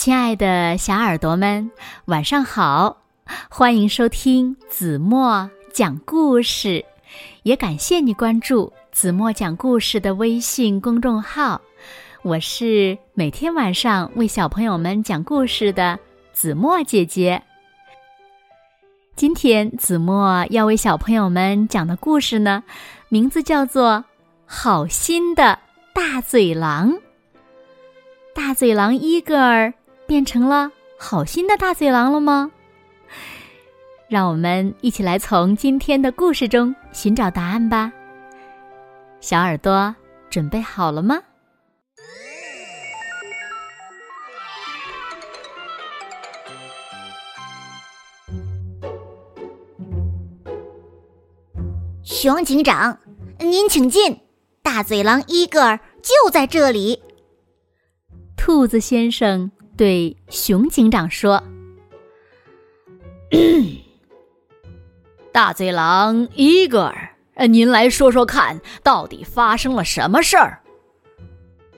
亲爱的小耳朵们，晚上好！欢迎收听子墨讲故事，也感谢你关注子墨讲故事的微信公众号。我是每天晚上为小朋友们讲故事的子墨姐姐。今天子墨要为小朋友们讲的故事呢，名字叫做《好心的大嘴狼》。大嘴狼伊戈尔。变成了好心的大嘴狼了吗？让我们一起来从今天的故事中寻找答案吧。小耳朵准备好了吗？熊警长，您请进。大嘴狼伊戈尔就在这里。兔子先生。对熊警长说：“大嘴狼伊戈尔，您来说说看，到底发生了什么事儿？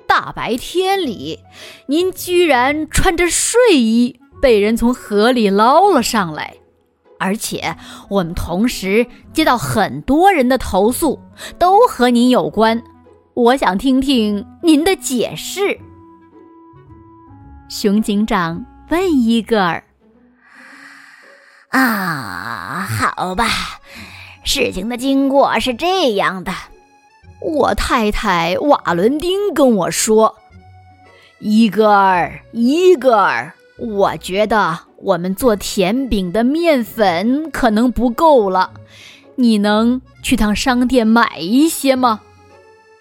大白天里，您居然穿着睡衣被人从河里捞了上来，而且我们同时接到很多人的投诉，都和您有关。我想听听您的解释。”熊警长问伊戈尔：“啊，好吧，事情的经过是这样的。我太太瓦伦丁跟我说，伊戈尔，伊戈尔，我觉得我们做甜饼的面粉可能不够了，你能去趟商店买一些吗？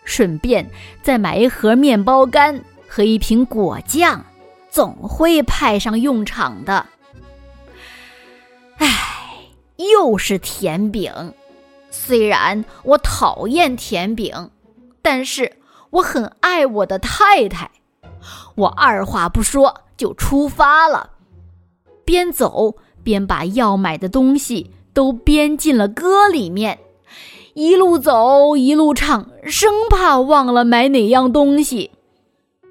顺便再买一盒面包干和一瓶果酱。”总会派上用场的。唉，又是甜饼。虽然我讨厌甜饼，但是我很爱我的太太。我二话不说就出发了，边走边把要买的东西都编进了歌里面，一路走一路唱，生怕忘了买哪样东西。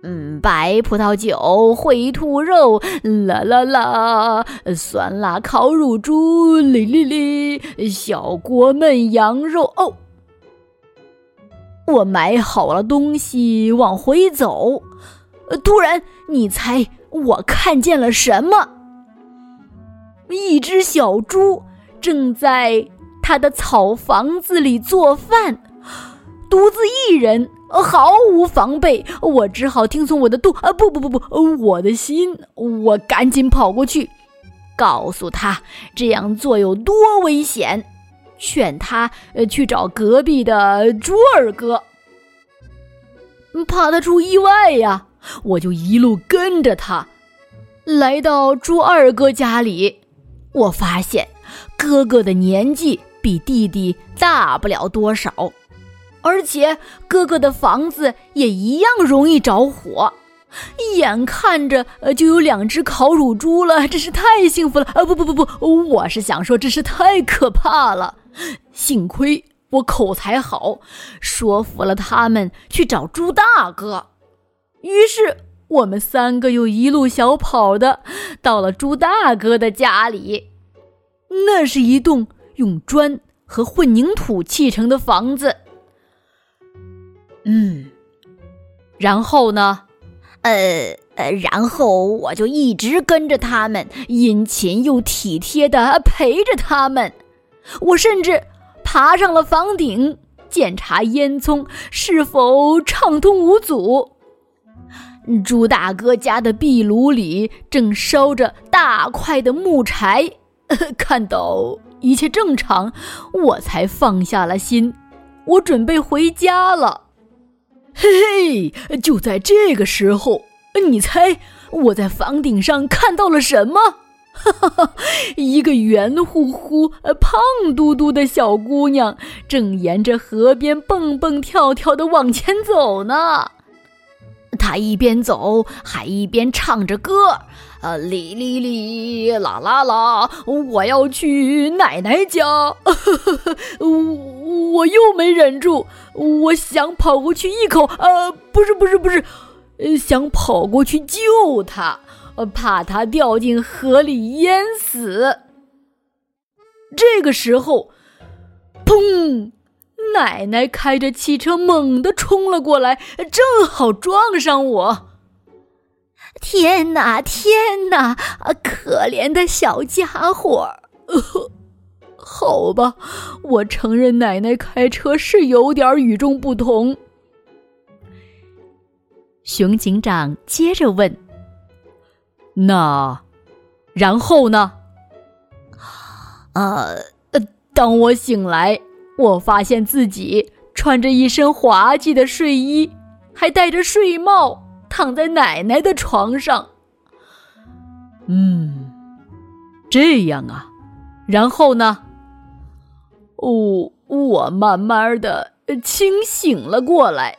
嗯，白葡萄酒烩兔肉，啦啦啦，酸辣烤乳猪，哩哩哩，小锅焖羊肉。哦，我买好了东西往回走，突然，你猜我看见了什么？一只小猪正在它的草房子里做饭，独自一人。毫无防备，我只好听从我的肚啊，不不不不，我的心。我赶紧跑过去，告诉他这样做有多危险，劝他呃去找隔壁的猪二哥。怕他出意外呀，我就一路跟着他，来到猪二哥家里。我发现哥哥的年纪比弟弟大不了多少。而且哥哥的房子也一样容易着火，眼看着呃就有两只烤乳猪了，真是太幸福了啊！不不不不，我是想说，真是太可怕了。幸亏我口才好，说服了他们去找猪大哥。于是我们三个又一路小跑的到了猪大哥的家里，那是一栋用砖和混凝土砌成的房子。嗯，然后呢？呃呃，然后我就一直跟着他们，殷勤又体贴的陪着他们。我甚至爬上了房顶，检查烟囱是否畅通无阻。朱大哥家的壁炉里正烧着大块的木柴，看到一切正常，我才放下了心。我准备回家了。嘿嘿，就在这个时候，你猜我在房顶上看到了什么？哈哈哈，一个圆乎乎、胖嘟嘟的小姑娘正沿着河边蹦蹦跳跳的往前走呢。她一边走还一边唱着歌，呃，哩哩哩，啦啦啦，我要去奶奶家。我又没忍住，我想跑过去一口，呃，不是不是不是，想跑过去救他，怕他掉进河里淹死。这个时候，砰！奶奶开着汽车猛地冲了过来，正好撞上我。天哪，天哪！可怜的小家伙。好吧，我承认奶奶开车是有点与众不同。熊警长接着问：“那，然后呢？”呃，当我醒来，我发现自己穿着一身滑稽的睡衣，还戴着睡帽，躺在奶奶的床上。嗯，这样啊。然后呢？哦，我慢慢的清醒了过来。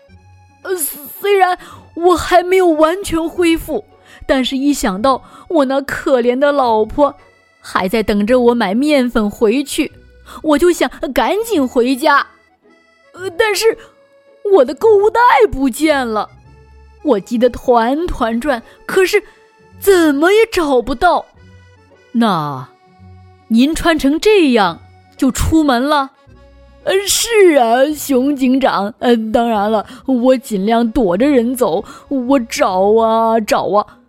呃，虽然我还没有完全恢复，但是一想到我那可怜的老婆还在等着我买面粉回去，我就想赶紧回家。呃，但是我的购物袋不见了，我急得团团转，可是怎么也找不到。那，您穿成这样就出门了？呃，是啊，熊警长。呃，当然了，我尽量躲着人走。我找啊找啊，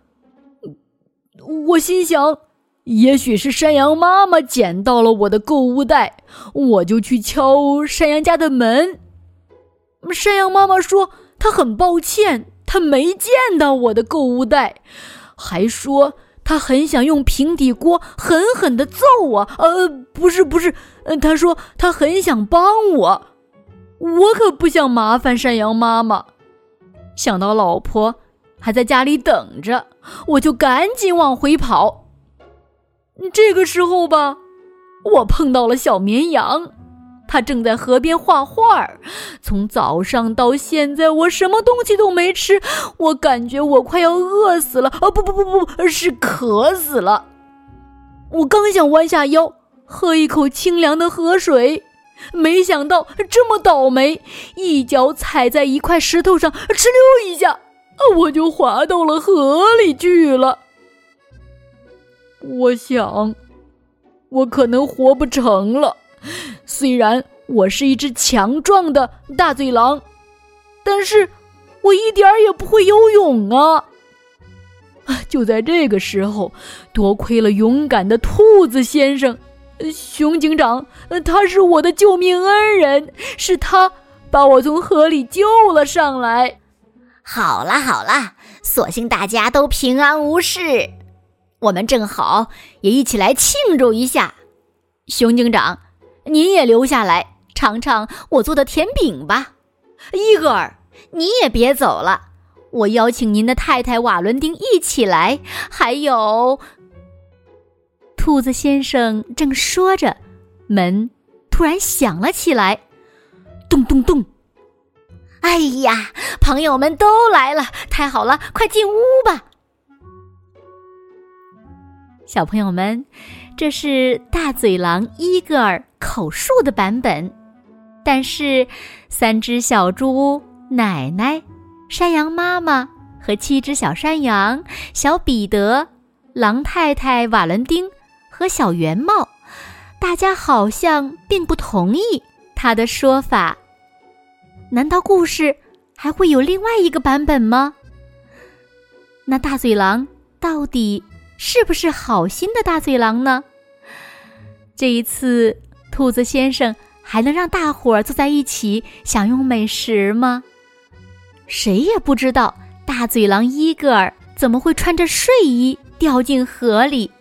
我心想，也许是山羊妈妈捡到了我的购物袋，我就去敲山羊家的门。山羊妈妈说，她很抱歉，他没见到我的购物袋，还说。他很想用平底锅狠狠的揍我，呃，不是不是，他说他很想帮我，我可不想麻烦山羊妈妈。想到老婆还在家里等着，我就赶紧往回跑。这个时候吧，我碰到了小绵羊。他正在河边画画儿，从早上到现在，我什么东西都没吃，我感觉我快要饿死了。啊，不不不不，是渴死了。我刚想弯下腰喝一口清凉的河水，没想到这么倒霉，一脚踩在一块石头上，哧溜一下，我就滑到了河里去了。我想，我可能活不成了。虽然我是一只强壮的大嘴狼，但是我一点儿也不会游泳啊！就在这个时候，多亏了勇敢的兔子先生，熊警长，他是我的救命恩人，是他把我从河里救了上来。好啦好啦，所幸大家都平安无事，我们正好也一起来庆祝一下，熊警长。您也留下来尝尝我做的甜饼吧，伊格尔，你也别走了，我邀请您的太太瓦伦丁一起来，还有……兔子先生正说着，门突然响了起来，咚咚咚！哎呀，朋友们都来了，太好了，快进屋吧，小朋友们，这是大嘴狼伊格尔。口述的版本，但是三只小猪、奶奶、山羊妈妈和七只小山羊、小彼得、狼太太瓦伦丁和小圆帽，大家好像并不同意他的说法。难道故事还会有另外一个版本吗？那大嘴狼到底是不是好心的大嘴狼呢？这一次。兔子先生还能让大伙儿坐在一起享用美食吗？谁也不知道大嘴狼伊格尔怎么会穿着睡衣掉进河里。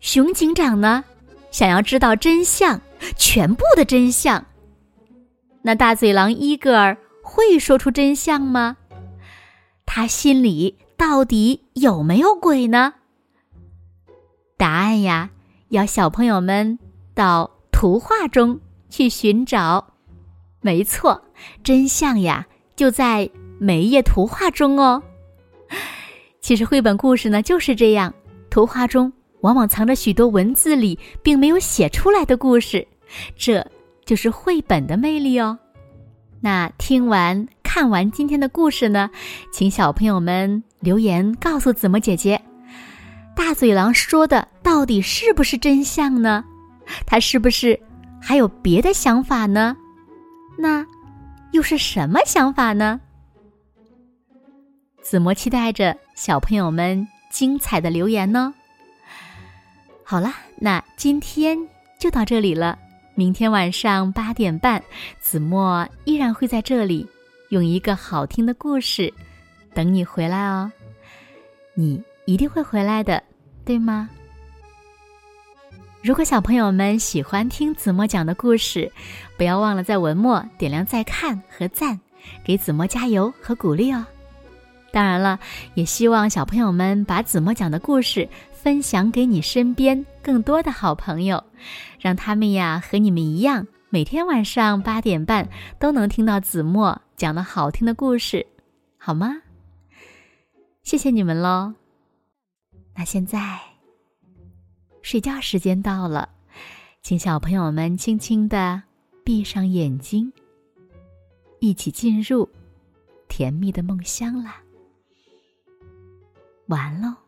熊警长呢，想要知道真相，全部的真相。那大嘴狼伊格尔会说出真相吗？他心里到底有没有鬼呢？答案呀，要小朋友们。到图画中去寻找，没错，真相呀就在每一页图画中哦。其实绘本故事呢就是这样，图画中往往藏着许多文字里并没有写出来的故事，这就是绘本的魅力哦。那听完看完今天的故事呢，请小朋友们留言告诉子墨姐姐。大嘴狼说的到底是不是真相呢？他是不是还有别的想法呢？那又是什么想法呢？子墨期待着小朋友们精彩的留言呢。好了，那今天就到这里了。明天晚上八点半，子墨依然会在这里，用一个好听的故事等你回来哦。你一定会回来的，对吗？如果小朋友们喜欢听子墨讲的故事，不要忘了在文末点亮再看和赞，给子墨加油和鼓励哦。当然了，也希望小朋友们把子墨讲的故事分享给你身边更多的好朋友，让他们呀和你们一样，每天晚上八点半都能听到子墨讲的好听的故事，好吗？谢谢你们喽。那现在。睡觉时间到了，请小朋友们轻轻的闭上眼睛，一起进入甜蜜的梦乡啦。完喽。